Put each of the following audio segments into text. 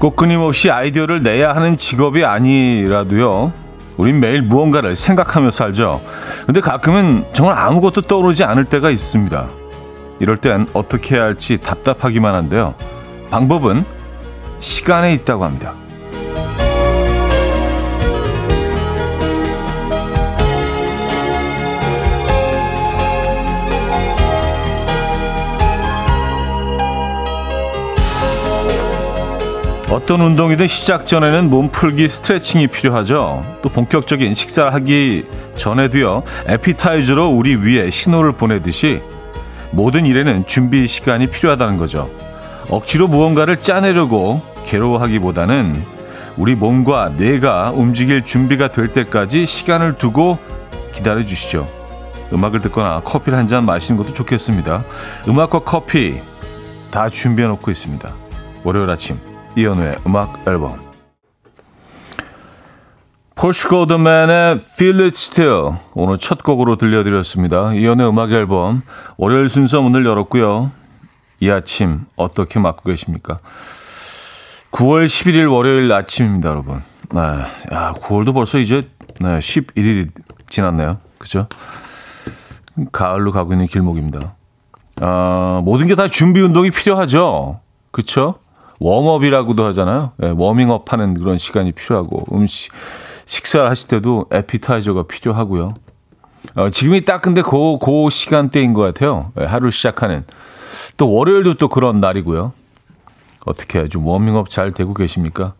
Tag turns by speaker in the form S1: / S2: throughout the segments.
S1: 꼭 끊임없이 아이디어를 내야 하는 직업이 아니라도요. 우린 매일 무언가를 생각하며 살죠. 근데 가끔은 정말 아무것도 떠오르지 않을 때가 있습니다. 이럴 땐 어떻게 해야 할지 답답하기만 한데요. 방법은 시간에 있다고 합니다. 어떤 운동이든 시작 전에는 몸풀기 스트레칭이 필요하죠. 또 본격적인 식사를 하기 전에도요. 에피타이저로 우리 위에 신호를 보내듯이 모든 일에는 준비 시간이 필요하다는 거죠. 억지로 무언가를 짜내려고 괴로워하기보다는 우리 몸과 뇌가 움직일 준비가 될 때까지 시간을 두고 기다려 주시죠. 음악을 듣거나 커피를 한 잔 마시는 것도 좋겠습니다. 음악과 커피 다 준비해 놓고 있습니다. 월요일 아침 이연우의 음악 앨범 폴시 고드맨의 Feel It Still 오늘 첫 곡으로 들려드렸습니다. 이연우의 음악 앨범 월요일 순서 문을 열었고요. 이 아침 어떻게 맞고 계십니까? 9월 11일 월요일 아침입니다, 여러분. 네, 야 9월도 벌써 이제 네, 11일이 지났네요. 그죠? 가을로 가고 있는 길목입니다. 아, 모든 게 다 준비 운동이 필요하죠. 그렇죠? warm-up이라고도 하잖아요. 네, 워밍업 하는 그런 시간이 필요하고 음식 식사 하실 때도 에피타이저가 필요하고요. 어, 지금이 딱 근데 그, 그 시간대인 것 같아요. 네, 하루 시작하는. 또 월요일도 또 그런 날이고요. 어떻게 좀 워밍업 잘 되고 계십니까?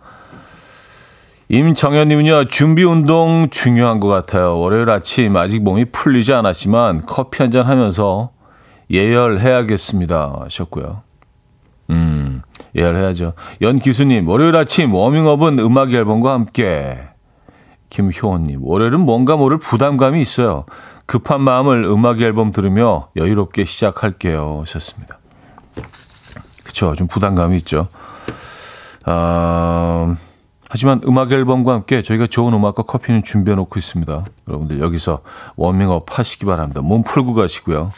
S1: 임정현님은요, 준비 운동 중요한 것 같아요. 월요일 아침 아직 몸이 풀리지 않았지만 커피 한 잔 하면서 예열해야겠습니다. 하셨고요. 음, 예열해야죠. 연기수님, 월요일 아침 워밍업은 음악 앨범과 함께. 김효원님, 월요일은 뭔가 모를 부담감이 있어요. 급한 마음을 음악 앨범 들으며 여유롭게 시작할게요. 하셨습니다. 그쵸. 좀 부담감이 있죠. 아, 하지만 음악 앨범과 함께 저희가 좋은 음악과 커피는 준비해 놓고 있습니다. 여러분들 여기서 워밍업 하시기 바랍니다. 몸 풀고 가시고요.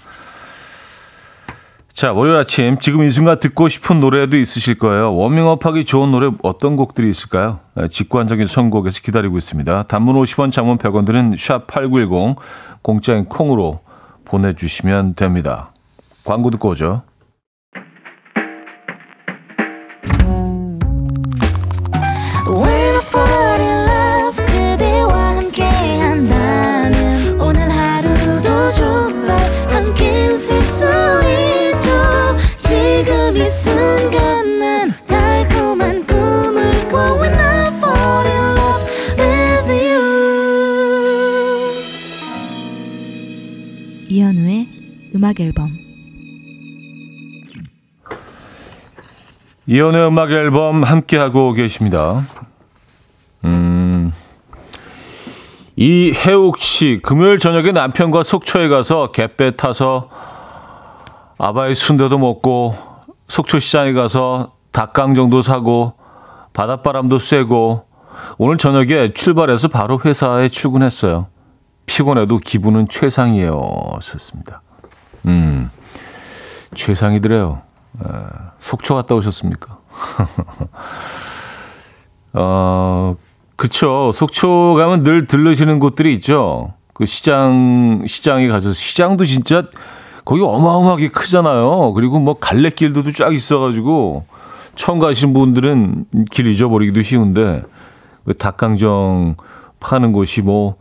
S1: 자, 월요일 아침 지금 이 순간 듣고 싶은 노래도 있으실 거예요. 워밍업 하기 좋은 노래 어떤 곡들이 있을까요? 네, 직관적인 선곡에서 기다리고 있습니다. 단문 50원, 장문 100원 들은 샵8910 공짜인 콩으로 보내 주시면 됩니다. 광고 듣고 오죠. 이연의 음악 앨범 함께하고 계십니다. 음, 이해욱 씨, 금요일 저녁에 남편과 속초에 가서 갯배 타서 아바이 순대도 먹고 속초 시장에 가서 닭강정도 사고 바닷바람도 쐬고 오늘 저녁에 출발해서 바로 회사에 출근했어요. 피곤해도 기분은 최상이에요. 좋습니다. 음, 최상이더래요. 에, 속초 갔다 오셨습니까? 어, 그쵸. 속초 가면 늘 들르시는 곳들이 있죠. 그 시장, 시장에 가서, 시장도 진짜 거기 어마어마하게 크잖아요. 그리고 뭐 갈래길도 쫙 있어가지고, 처음 가신 분들은 길 잊어버리기도 쉬운데, 그 닭강정 파는 곳이 뭐,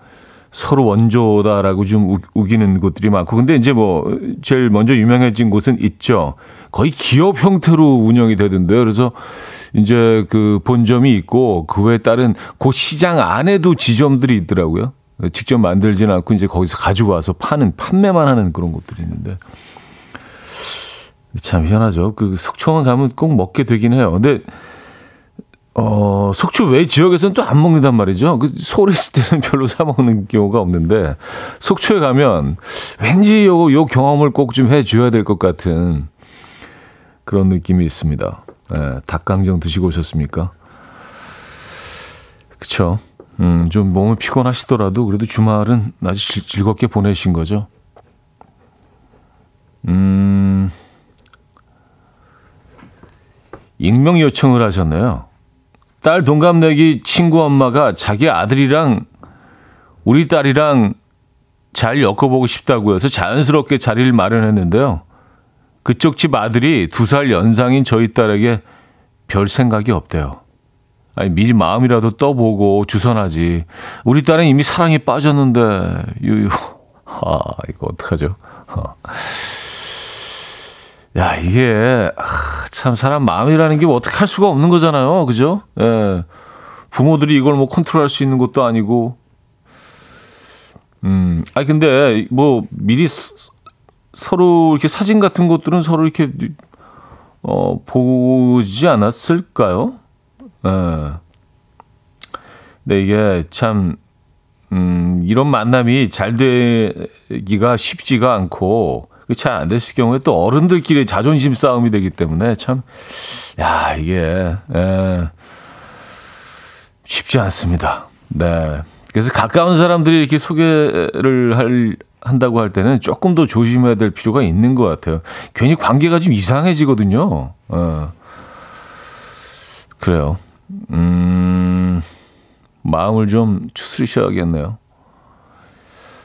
S1: 서로 원조다라고 좀 우기는 곳들이 많고 근데 이제 뭐 제일 먼저 유명해진 곳은 있죠. 거의 기업 형태로 운영이 되던데요. 그래서 이제 그 본점이 있고 그 외에 따른 그 시장 안에도 지점들이 있더라고요. 직접 만들지는 않고 이제 거기서 가지고 와서 파는 판매만 하는 그런 곳들이 있는데 참 희한하죠. 그 속초만 가면 꼭 먹게 되긴 해요. 근데 어, 속초 외 지역에서는 또 안 먹는단 말이죠. 그 서울에 있을 때는 별로 사 먹는 경우가 없는데 속초에 가면 왠지 요, 요 경험을 꼭 좀 해줘야 될 것 같은 그런 느낌이 있습니다. 예, 닭강정 드시고 오셨습니까? 그쵸. 음, 좀 몸이 피곤하시더라도 그래도 주말은 아주 즐겁게 보내신 거죠. 음, 익명 요청을 하셨네요. 딸 동갑내기 친구 엄마가 자기 아들이랑 우리 딸이랑 잘 엮어보고 싶다고 해서 자연스럽게 자리를 마련했는데요. 그쪽 집 아들이 두 살 연상인 저희 딸에게 별 생각이 없대요. 아니, 미리 마음이라도 떠보고 주선하지. 우리 딸은 이미 사랑에 빠졌는데, 유유. 아, 이거 어떡하죠? 어. 야, 이게, 아, 참, 사람 마음이라는 게 뭐 어떻게 할 수가 없는 거잖아요. 그죠? 예. 부모들이 이걸 뭐 컨트롤 할수 있는 것도 아니고. 음, 아니, 근데, 뭐, 미리 스, 서로 이렇게 사진 같은 것들은 서로 이렇게, 어, 보지 않았을까요? 예. 근데 이게 참, 음, 이런 만남이 잘 되기가 쉽지가 않고, 잘 안 됐을 경우에 또 어른들끼리 자존심 싸움이 되기 때문에 참, 야, 이게, 예, 쉽지 않습니다. 네. 그래서 가까운 사람들이 이렇게 소개를 할, 한다고 할 때는 조금 더 조심해야 될 필요가 있는 것 같아요. 괜히 관계가 좀 이상해지거든요. 어. 그래요. 음, 마음을 좀 추스리셔야겠네요.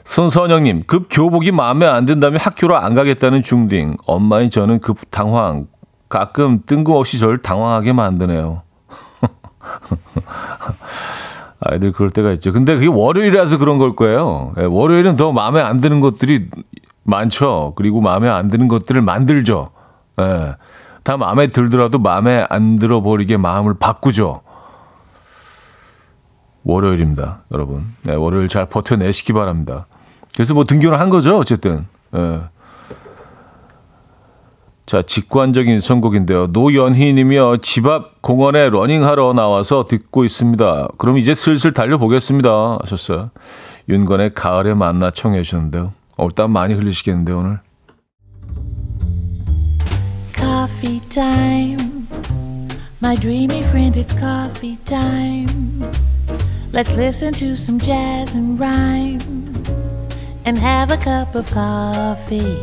S1: 손선영님, 급 교복이 마음에 안 든다면 학교로 안 가겠다는 중딩. 엄마인 저는 급 당황. 가끔 뜬금없이 저를 당황하게 만드네요. 아이들 그럴 때가 있죠. 근데 그게 월요일이라서 그런 걸 거예요. 예, 월요일은 더 마음에 안 드는 것들이 많죠. 그리고 마음에 안 드는 것들을 만들죠. 예. 다 마음에 들더라도 마음에 안 들어 버리게 마음을 바꾸죠. 월요일입니다, 여러분. 네, 월요일 잘 버텨내시기 바랍니다. 그래서 뭐 등교를 한 거죠, 어쨌든. 예. 자, 직관적인 선곡인데요. 노연희님이요. 집 앞 공원에 러닝하러 나와서 듣고 있습니다. 그럼 이제 슬슬 달려보겠습니다. 하셨어요. 윤건의 가을에 만나 청해 주셨는데요. 어, 땀 많이 흘리시겠는데요, 오늘.
S2: Coffee time. My dreamy friend, it's coffee time. Let's listen to some jazz and rhyme and have a cup of coffee.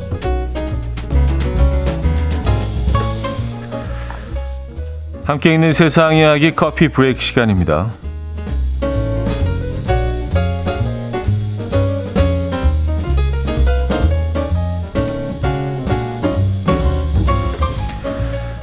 S1: 함께 있는 세상 이야기 커피 브레이크 시간입니다.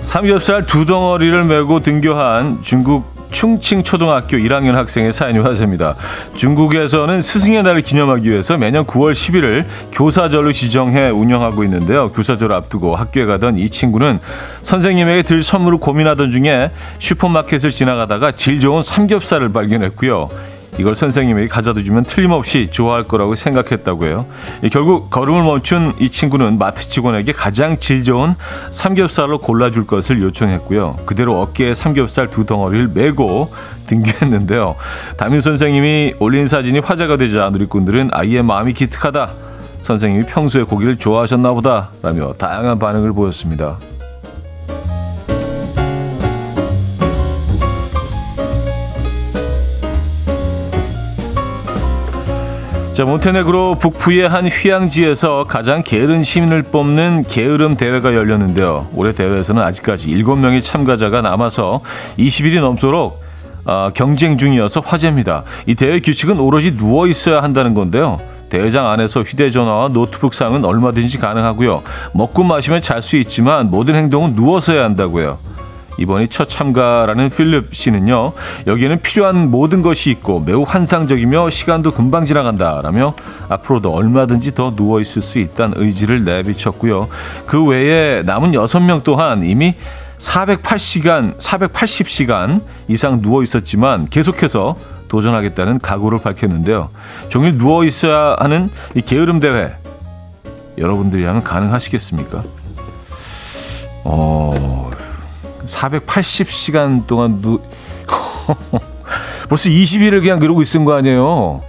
S1: 삼겹살 두 덩어리를 메고 등교한 중국 충칭 초등학교 1학년 학생의 사연이 화제입니다. 중국에서는 스승의 날을 기념하기 위해서 매년 9월 11일 교사절로 지정해 운영하고 있는데요. 교사절 앞두고 학교에 가던 이 친구는 선생님에게 들 선물을 고민하던 중에 슈퍼마켓을 지나가다가 질 좋은 삼겹살을 발견했고요. 이걸 선생님에게 가져다 주면 틀림없이 좋아할 거라고 생각했다고 해요. 결국 걸음을 멈춘 이 친구는 마트 직원에게 가장 질 좋은 삼겹살로 골라줄 것을 요청했고요. 그대로 어깨에 삼겹살 두 덩어리를 메고 등교했는데요. 담임 선생님이 올린 사진이 화제가 되자 누리꾼들은 아이의 마음이 기특하다. 선생님이 평소에 고기를 좋아하셨나 보다. 라며 다양한 반응을 보였습니다. 자, 몬테네그로 북부의 한 휴양지에서 가장 게으른 시민을 뽑는 게으름 대회가 열렸는데요. 올해 대회에서는 아직까지 7명의 참가자가 남아서 20일이 넘도록 어, 경쟁 중이어서 화제입니다. 이 대회 규칙은 오로지 누워 있어야 한다는 건데요. 대회장 안에서 휴대전화와 노트북 사용은 얼마든지 가능하고요. 먹고 마시면 잘 수 있지만 모든 행동은 누워서 해야 한다고요. 이번이 첫 참가라는 필립 씨는요, 여기에는 필요한 모든 것이 있고 매우 환상적이며 시간도 금방 지나간다라며 앞으로도 얼마든지 더 누워 있을 수 있다는 의지를 내비쳤고요. 그 외에 남은 6명 또한 이미 480시간, 480시간 이상 누워 있었지만 계속해서 도전하겠다는 각오를 밝혔는데요. 종일 누워 있어야 하는 이 게으름 대회. 여러분들이라면 가능하시겠습니까? 어, 480시간 동안 누 벌써 20일을 그냥 그러고 있은 거 아니에요?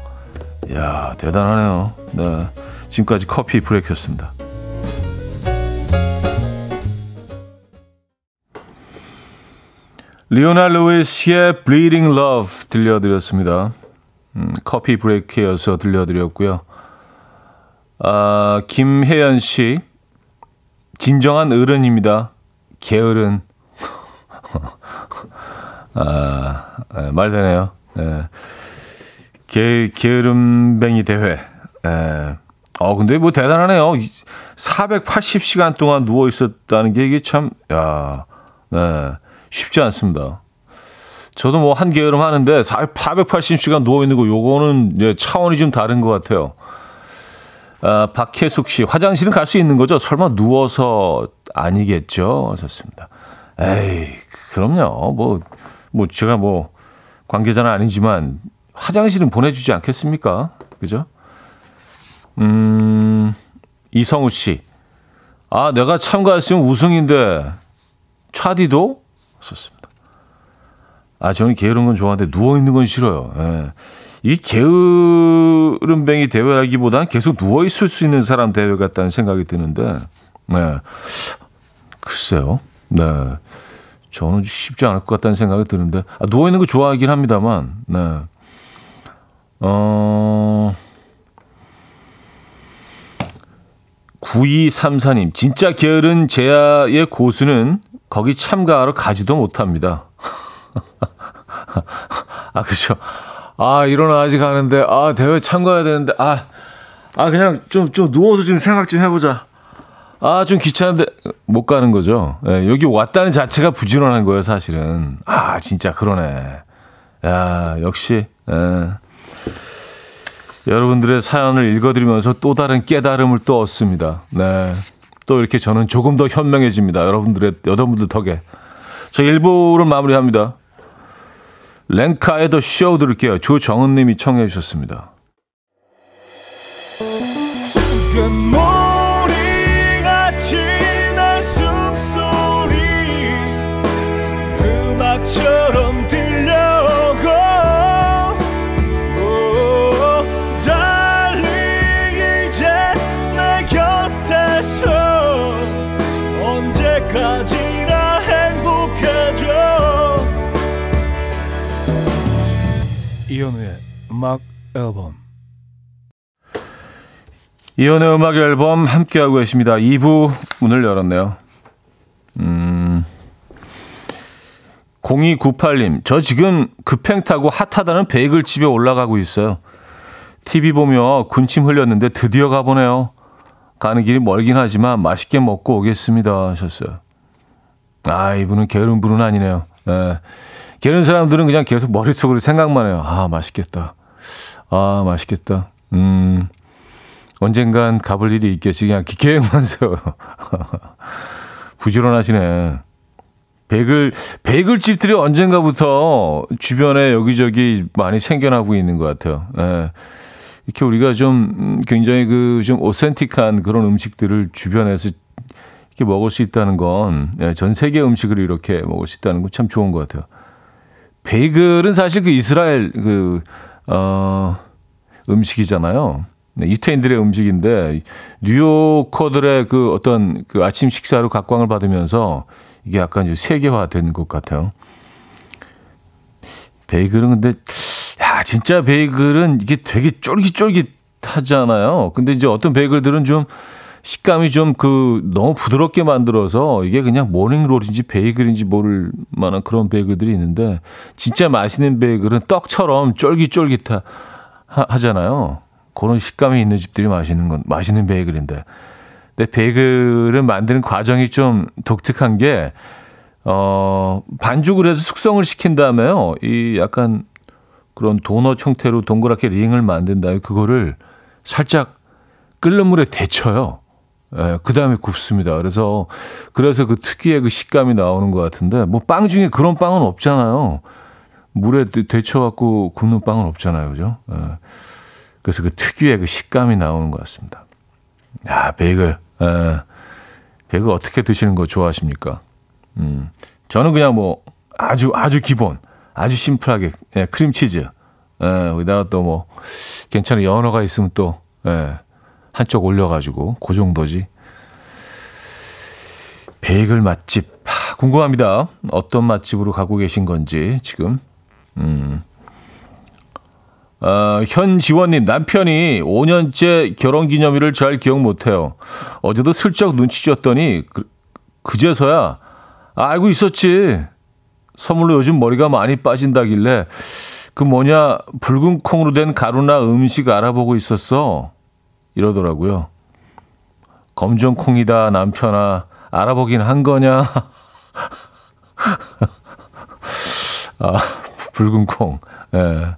S1: 야 대단하네요. 네, 지금까지 커피 브레이크였습니다. 리오나 루이스의 Bleeding Love 들려드렸습니다. 음, 커피 브레이크여서 들려드렸고요. 아, 김혜연 씨, 진정한 어른입니다. 게으른 아, 예, 말 되네요. 예. 게, 게으름뱅이 대회. 예. 어, 근데 뭐 대단하네요. 480시간 동안 누워 있었다는 게 이게 참, 야, 네, 쉽지 않습니다. 저도 뭐 한 게으름 하는데 480시간 누워 있는 거 요거는 예, 차원이 좀 다른 것 같아요. 아, 박혜숙 씨, 화장실은 갈 수 있는 거죠? 설마 누워서 아니겠죠? 좋습니다. 에이, 그럼요. 뭐, 뭐, 제가 뭐, 관계자는 아니지만, 화장실은 보내주지 않겠습니까? 그죠? 음, 이성우 씨. 아, 내가 참가했으면 우승인데, 차디도? 썼습니다. 아, 저는 게으른 건 좋아하는데, 누워있는 건 싫어요. 예. 이 게으름뱅이 대회라기보다는 계속 누워 있을 수 있는 사람 대회 같다는 생각이 드는데, 네. 글쎄요. 네. 저는 쉽지 않을 것 같다는 생각이 드는데, 아, 누워 있는 거 좋아하긴 합니다만, 네. 어, 9234님, 진짜 게으른 제아의 고수는 거기 참가하러 가지도 못합니다. 아, 그죠. 아, 일어나야지 가는데, 아, 대회 참가해야 되는데, 아, 아, 그냥 좀, 좀 누워서 좀 생각 좀 해보자. 아, 좀 귀찮은데, 못 가는 거죠. 예, 여기 왔다는 자체가 부지런한 거예요, 사실은. 아, 진짜 그러네. 야, 역시, 예. 여러분들의 사연을 읽어드리면서 또 다른 깨달음을 또 얻습니다. 네. 또 이렇게 저는 조금 더 현명해집니다. 여러분들의, 여러분들 덕에. 저 1부를 마무리합니다. 랭카의 더 쇼 들을게요. 조정은 님이 청해 주셨습니다.
S3: 음악 앨범
S1: 이연의 음악 앨범 함께하고 계십니다. 2부 문을 열었네요. 음. 0298님, 저 지금 급행 타고 핫하다는 베이글 집에 올라가고 있어요. TV 보며 군침 흘렸는데 드디어 가보네요. 가는 길이 멀긴 하지만 맛있게 먹고 오겠습니다. 하셨어요. 아, 이분은 게으른 분은 아니네요. 예. 게으른 사람들은 그냥 계속 머릿속으로 생각만 해요. 아, 맛있겠다. 아, 맛있겠다. 음. 언젠간 가볼 일이 있겠지. 그냥 계획만 세워요. 부지런하시네. 베글, 베글 집들이 언젠가부터 주변에 여기저기 많이 생겨나고 있는 것 같아요. 예. 이렇게 우리가 좀 음, 굉장히 그 좀 오센틱한 그런 음식들을 주변에서 이렇게 먹을 수 있다는 건, 예, 전 세계 음식을 이렇게 먹을 수 있다는 건 참 좋은 것 같아요. 베이글은 사실 그 이스라엘 그, 어, 음식이잖아요. 네, 유태인들의 음식인데 뉴요커들의 그 어떤 그 아침 식사로 각광을 받으면서 이게 약간 좀 세계화된 것 같아요. 베이글은 근데 야 진짜 베이글은 이게 되게 쫄깃쫄깃하잖아요. 근데 이제 어떤 베이글들은 좀 식감이 좀 그 너무 부드럽게 만들어서 이게 그냥 모닝롤인지 베이글인지 모를 만한 그런 베이글들이 있는데 진짜 맛있는 베이글은 떡처럼 쫄깃쫄깃하 하잖아요. 그런 식감이 있는 집들이 맛있는 건 맛있는 베이글인데. 근데 베이글을 만드는 과정이 좀 독특한 게 어, 반죽을 해서 숙성을 시킨 다음에요. 이 약간 그런 도넛 형태로 동그랗게 링을 만든 다음에 그거를 살짝 끓는 물에 데쳐요. 예, 그 다음에 굽습니다. 그래서, 그래서 그 특유의 그 식감이 나오는 것 같은데, 뭐 빵 중에 그런 빵은 없잖아요. 물에 데쳐갖고 굽는 빵은 없잖아요. 그죠? 예. 그래서 그 특유의 그 식감이 나오는 것 같습니다. 야, 베이글. 예. 베이글 어떻게 드시는 거 좋아하십니까? 음. 저는 그냥 뭐 아주 아주 기본, 아주 심플하게 예, 크림치즈. 예, 거기다가 또 뭐 괜찮은 연어가 있으면 또 예, 한쪽 올려가지고 그 정도지. 베이글 맛집 하, 궁금합니다. 어떤 맛집으로 가고 계신 건지 지금. 음. 어, 현지원님, 남편이 5년째 결혼 기념일을 잘 기억 못해요. 어제도 슬쩍 눈치 줬더니, 그, 그제서야, 아, 알고 있었지. 선물로 요즘 머리가 많이 빠진다길래 그 뭐냐 붉은 콩으로 된 가루나 음식 알아보고 있었어 이러더라고요. 검정 콩이다 남편아 알아보긴 한 거냐? 아 붉은 콩. 예.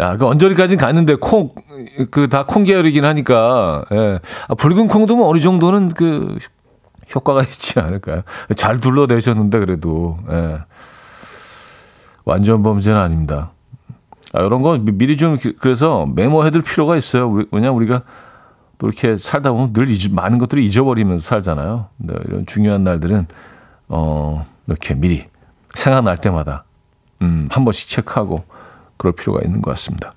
S1: 야, 그 언저리까지는 갔는데 콩 그 다 콩 계열이긴 하니까 예. 아, 붉은 콩도 뭐 어느 정도는 그 효과가 있지 않을까요? 잘 둘러대셨는데 그래도 예. 완전 범죄는 아닙니다. 아, 이런 거 미- 미리 좀 기- 그래서 메모해둘 필요가 있어요. 우리, 왜냐 우리가 또 이렇게 살다 보면 늘 잊, 많은 것들을 잊어버리면서 살잖아요. 네, 이런 중요한 날들은 어, 이렇게 미리 생각날 때마다 음, 한 번씩 체크하고 그럴 필요가 있는 것 같습니다.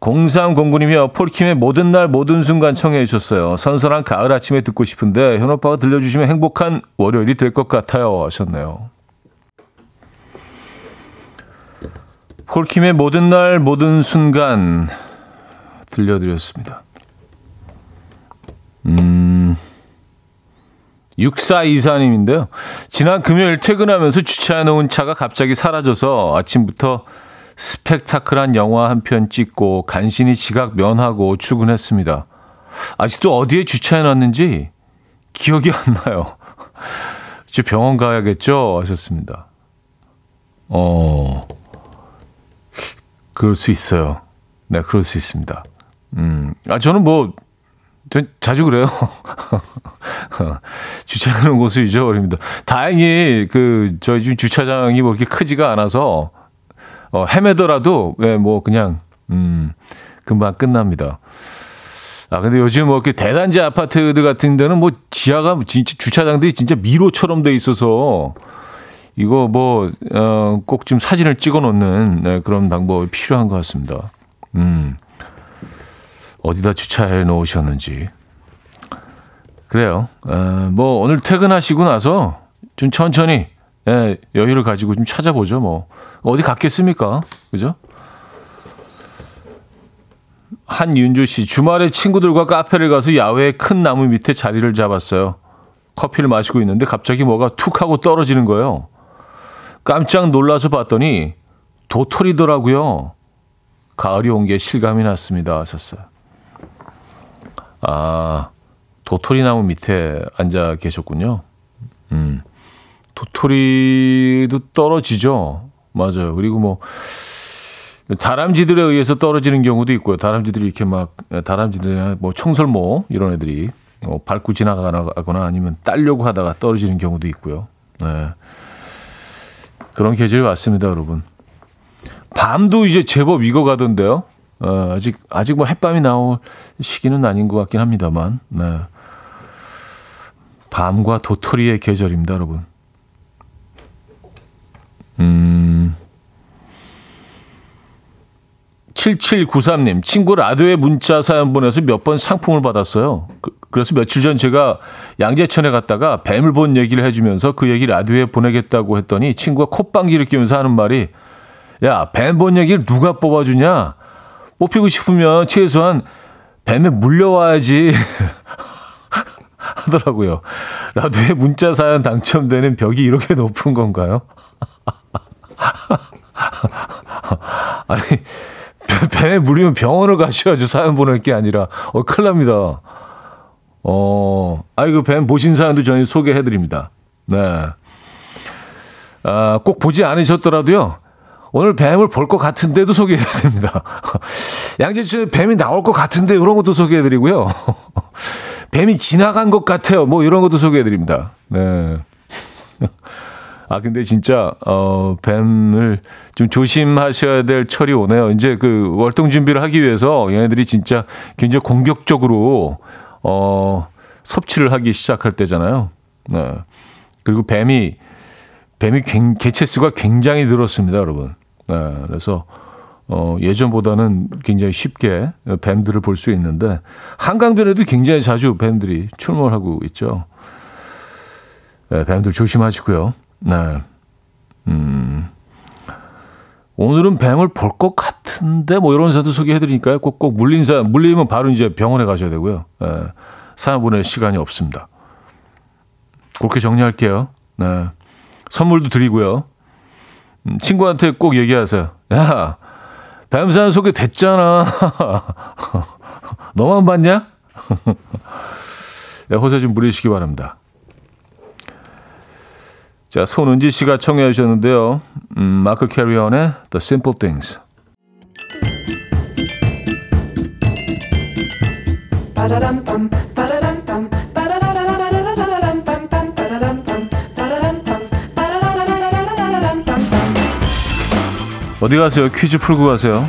S1: 0309님이요. 폴킴의 모든 날 모든 순간 청해 주셨어요. 선선한 가을 아침에 듣고 싶은데 현 오빠가 들려주시면 행복한 월요일이 될 것 같아요 하셨네요. 폴킴의 모든 날 모든 순간 들려드렸습니다. 음, 6424님인데요. 지난 금요일 퇴근하면서 주차해 놓은 차가 갑자기 사라져서 아침부터 스펙타클한 영화 한 편 찍고 간신히 지각 면하고 출근했습니다. 아직도 어디에 주차해 놨는지 기억이 안 나요. 이제 병원 가야겠죠? 하셨습니다. 어, 그럴 수 있어요. 네, 그럴 수 있습니다. 음, 아, 저는 뭐, 전 자주 그래요. 주차하는 곳을 잊어버립니다. 다행히 그 저희 집 주차장이 뭐 이렇게 크지가 않아서 어, 헤매더라도 예, 뭐 그냥 음, 금방 끝납니다. 아 근데 요즘 뭐 이렇게 대단지 아파트들 같은 데는 뭐 지하가 진짜 주차장들이 진짜 미로처럼 돼 있어서 이거 뭐 어, 꼭 좀 사진을 찍어 놓는 네, 그런 방법이 필요한 것 같습니다. 음. 어디다 주차해 놓으셨는지. 그래요. 어, 뭐 오늘 퇴근하시고 나서 좀 천천히 예, 여유를 가지고 좀 찾아보죠. 뭐 어디 갔겠습니까? 그죠? 한윤주 씨 주말에 친구들과 카페를 가서 야외 큰 나무 밑에 자리를 잡았어요. 커피를 마시고 있는데 갑자기 뭐가 툭 하고 떨어지는 거예요. 깜짝 놀라서 봤더니 도토리더라고요. 가을이 온 게 실감이 났습니다. 하셨어요. 아, 도토리 나무 밑에 앉아 계셨군요. 음, 도토리도 떨어지죠. 맞아요. 그리고 뭐, 다람쥐들에 의해서 떨어지는 경우도 있고요. 다람쥐들이 이렇게 막, 다람쥐들, 뭐, 청설모, 이런 애들이 뭐 밟고 지나가거나 아니면 따려고 하다가 떨어지는 경우도 있고요. 네. 그런 계절이 왔습니다, 여러분. 밤도 이제 제법 익어가던데요. 어, 아직 아직 뭐 햇밤이 나올 시기는 아닌 것 같긴 합니다만, 네. 밤과 도토리의 계절입니다, 여러분. 음. 7793님, 친구 라디오에 문자 사연 보내서 몇 번 상품을 받았어요. 그, 래서 며칠 전 제가 양재천에 갔다가 뱀을 본 얘기를 해주면서 그 얘기 라디오에 보내겠다고 했더니 친구가 콧방귀를 끼면서 하는 말이 야, 뱀 본 얘기를 누가 뽑아주냐? 뽑히고 싶으면 최소한 뱀에 물려와야지. 하더라고요. 라디오에 문자 사연 당첨되는 벽이 이렇게 높은 건가요? 아니, 뱀에 물리면 병원을 가셔야지 사연 보낼 게 아니라, 어, 큰일 납니다. 어, 아이, 그뱀 보신 사연도 저희 소개해 드립니다. 네. 아, 꼭 보지 않으셨더라도요. 오늘 뱀을 볼 것 같은데도 소개해 드립니다. 양재천에 뱀이 나올 것 같은데 이런 것도 소개해 드리고요. 뱀이 지나간 것 같아요. 뭐 이런 것도 소개해 드립니다. 네. 아, 근데 진짜, 어, 뱀을 좀 조심하셔야 될 철이 오네요. 이제 그 월동 준비를 하기 위해서 얘네들이 진짜 굉장히 공격적으로, 어, 섭취를 하기 시작할 때잖아요. 네. 그리고 뱀이, 뱀이 굉, 개체 수가 굉장히 늘었습니다, 여러분. 네. 그래서, 어, 예전보다는 굉장히 쉽게 뱀들을 볼 수 있는데, 한강변에도 굉장히 자주 뱀들이 출몰하고 있죠. 네, 뱀들 조심하시고요. 네. 음. 오늘은 뱀을 볼 것 같은데 뭐 이런 사도 소개해 드리니까요. 꼭꼭 물린 사 물리면 바로 이제 병원에 가셔야 되고요. 네. 사연 보낼 시간이 없습니다. 그렇게 정리할게요. 네. 선물도 드리고요. 음, 친구한테 꼭 얘기하세요. 야, 뱀사는 소개 됐잖아. 너만 봤냐? 네, 호세 좀 부리시기 바랍니다. 자, 손은지 씨가 청해 주셨는데요. 음, 마크 캐리언의 The Simple Things. 어디 가세요? 퀴즈 풀고 가세요.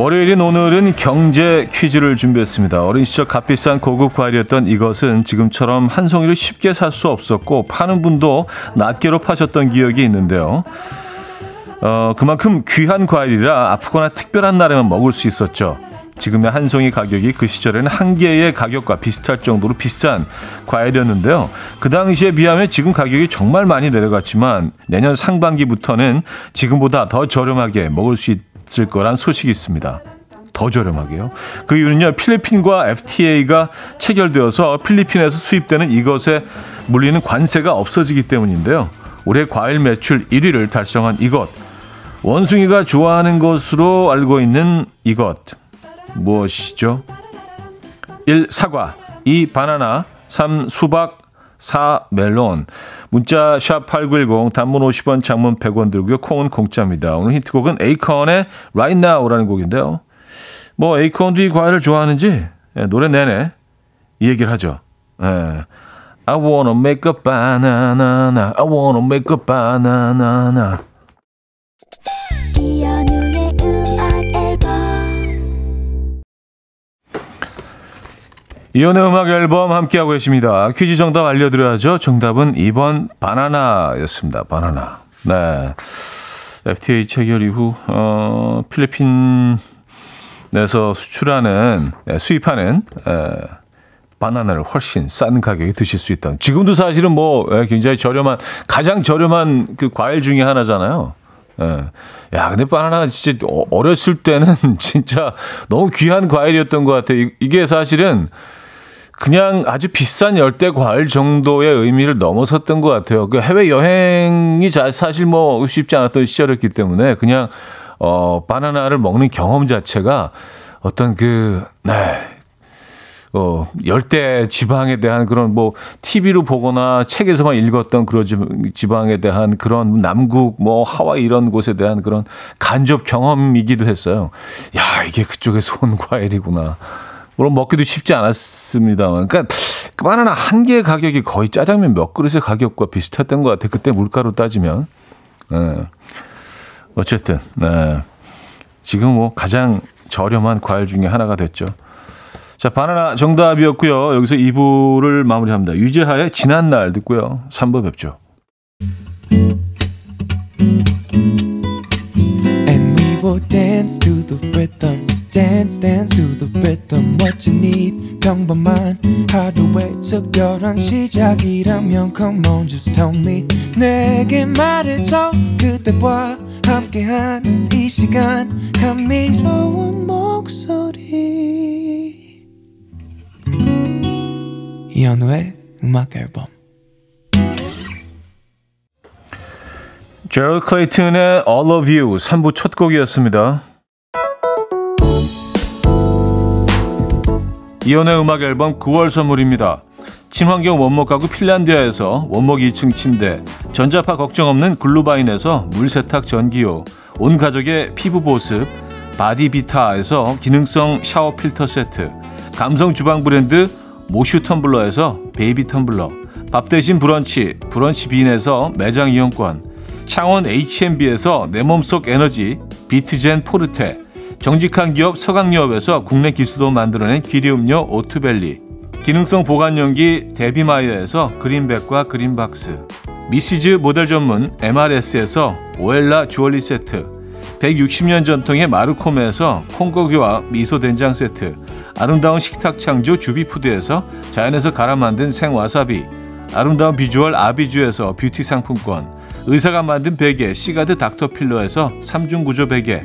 S1: 월요일인 오늘은 경제 퀴즈를 준비했습니다. 어린 시절 값비싼 고급 과일이었던 이것은 지금처럼 한 송이를 쉽게 살 수 없었고 파는 분도 낱개로 파셨던 기억이 있는데요. 어, 그만큼 귀한 과일이라 아프거나 특별한 날에만 먹을 수 있었죠. 지금의 한 송이 가격이 그 시절에는 한 개의 가격과 비슷할 정도로 비싼 과일이었는데요. 그 당시에 비하면 지금 가격이 정말 많이 내려갔지만 내년 상반기부터는 지금보다 더 저렴하게 먹을 수 있 을 거란 소식이 있습니다. 더 저렴하게요. 그 이유는요, 필리핀과 FTA가 체결되어서 필리핀에서 수입되는 이것에 물리는 관세가 없어지기 때문인데요. 올해 과일 매출 1위를 달성한 이것. 원숭이가 좋아하는 것으로 알고 있는 이것. 무엇이죠? 1. 사과 2. 바나나 3. 수박 4. 멜론 문자 샵 8910 단문 50원 장문 100원 들고요. 콩은 공짜입니다. 오늘 히트곡은 에이컨의 Right Now라는 곡인데요. 뭐 에이컨도 이 과일을 좋아하는지 예, 노래 내내 이 얘기를 하죠. 예. I wanna make a banana I wanna make a banana 이연의 음악 앨범 함께하고 계십니다. 퀴즈 정답 알려드려야죠. 정답은 2번 바나나였습니다. 바나나. 네. FTA 체결 이후, 어, 필리핀에서 수출하는, 예, 수입하는, 에, 바나나를 훨씬 싼 가격에 드실 수 있다. 지금도 사실은 뭐, 예, 굉장히 저렴한, 가장 저렴한 그 과일 중에 하나잖아요. 예. 야, 근데 바나나가 진짜 어- 어렸을 때는 진짜 너무 귀한 과일이었던 것 같아요. 이- 이게 사실은 그냥 아주 비싼 열대 과일 정도의 의미를 넘어섰던 것 같아요. 그 해외 여행이 자- 사실 뭐 쉽지 않았던 시절이었기 때문에 그냥 어 바나나를 먹는 경험 자체가 어떤 그 네. 어, 열대 지방에 대한 그런 뭐 TV로 보거나 책에서만 읽었던 그런 지- 지방에 대한 그런 남국 뭐 하와이 이런 곳에 대한 그런 간접 경험이기도 했어요. 야, 이게 그쪽에서 온 과일이구나. 물론 먹기도 쉽지 않았습니다만. 그러니까 그 바나나 한 개의 가격이 거의 짜장면 몇 그릇의 가격과 비슷했던 것 같아요. 그때 물가로 따지면. 네. 어쨌든, 네. 지금 뭐 가장 저렴한 과일 중에 하나가 됐죠. 자, 바나나 정답이었고요. 여기서 2부를 마무리합니다. 유재하의 지난 날 듣고요. 3부 뵙죠.
S4: And we will dance to the rhythm. Dance, dance to the rhythm. What you need, 평범한 하루의 특별한 시작이라면 Come on, just tell me. 내게 말해줘. 그대와 함께한 이 시간. 감미로운 목소리. 이현우의 음악 앨범.
S1: 제럴 클레이튼의 All of You 3부 첫 곡이었습니다. 이현우의 음악 앨범 9월 선물입니다. 친환경 원목 가구 핀란디아에서 원목 2층 침대, 전자파 걱정 없는 글루바인에서 물세탁 전기요, 온 가족의 피부 보습, 바디비타에서 기능성 샤워 필터 세트, 감성 주방 브랜드 모슈 텀블러에서 베이비 텀블러, 밥 대신 브런치, 브런치 빈에서 매장 이용권, 창원 H&B에서 내 몸속 에너지 비트젠 포르테 정직한 기업 서강유업에서 국내 기수도 만들어낸 기리음료 오투벨리 기능성 보관용기 데비마이어에서 그린백과 그린박스 미시즈 모델 전문 MRS에서 오엘라 주얼리 세트 160년 전통의 마르코메에서 콩고기와 미소된장 세트 아름다운 식탁 창조 주비푸드에서 자연에서 갈아 만든 생와사비 아름다운 비주얼 아비주에서 뷰티 상품권 의사가 만든 베개 시가드 닥터필러에서 3중 구조 베개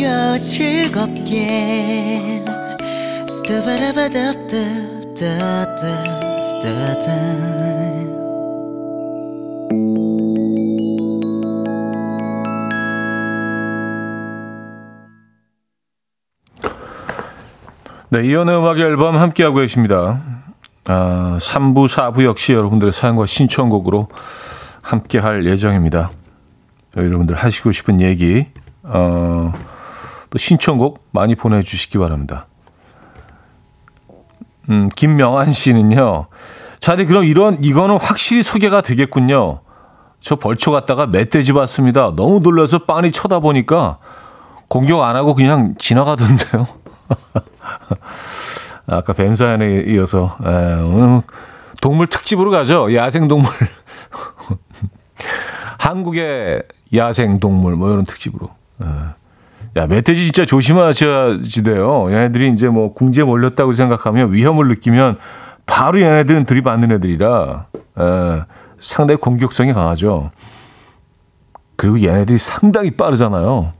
S5: 들어봐요 즐겁게 스타바라바답답답답 스타다
S1: 네, 이연의 음악 앨범 함께하고 계십니다. 아, 3부, 4부 역시 여러분들의 사연과 신청곡으로 함께할 예정입니다. 여러분들 하시고 싶은 얘기, 어, 또 신청곡 많이 보내주시기 바랍니다. 음, 김명한 씨는요. 자, 네, 그럼 이런, 이거는 확실히 소개가 되겠군요. 저 벌초 갔다가 멧돼지 봤습니다. 너무 놀라서 빤히 쳐다보니까 공격 안 하고 그냥 지나가던데요. 아까 뱀 사연에 이어서 에, 오늘 동물 특집으로 가죠. 야생 동물. 한국의 야생 동물 뭐 이런 특집으로. 에. 야 멧돼지 진짜 조심하셔야지 돼요. 얘네들이 이제 뭐 궁지에 몰렸다고 생각하면 위험을 느끼면 바로 얘네들은 들이받는 애들이라 에, 상당히 공격성이 강하죠. 그리고 얘네들이 상당히 빠르잖아요.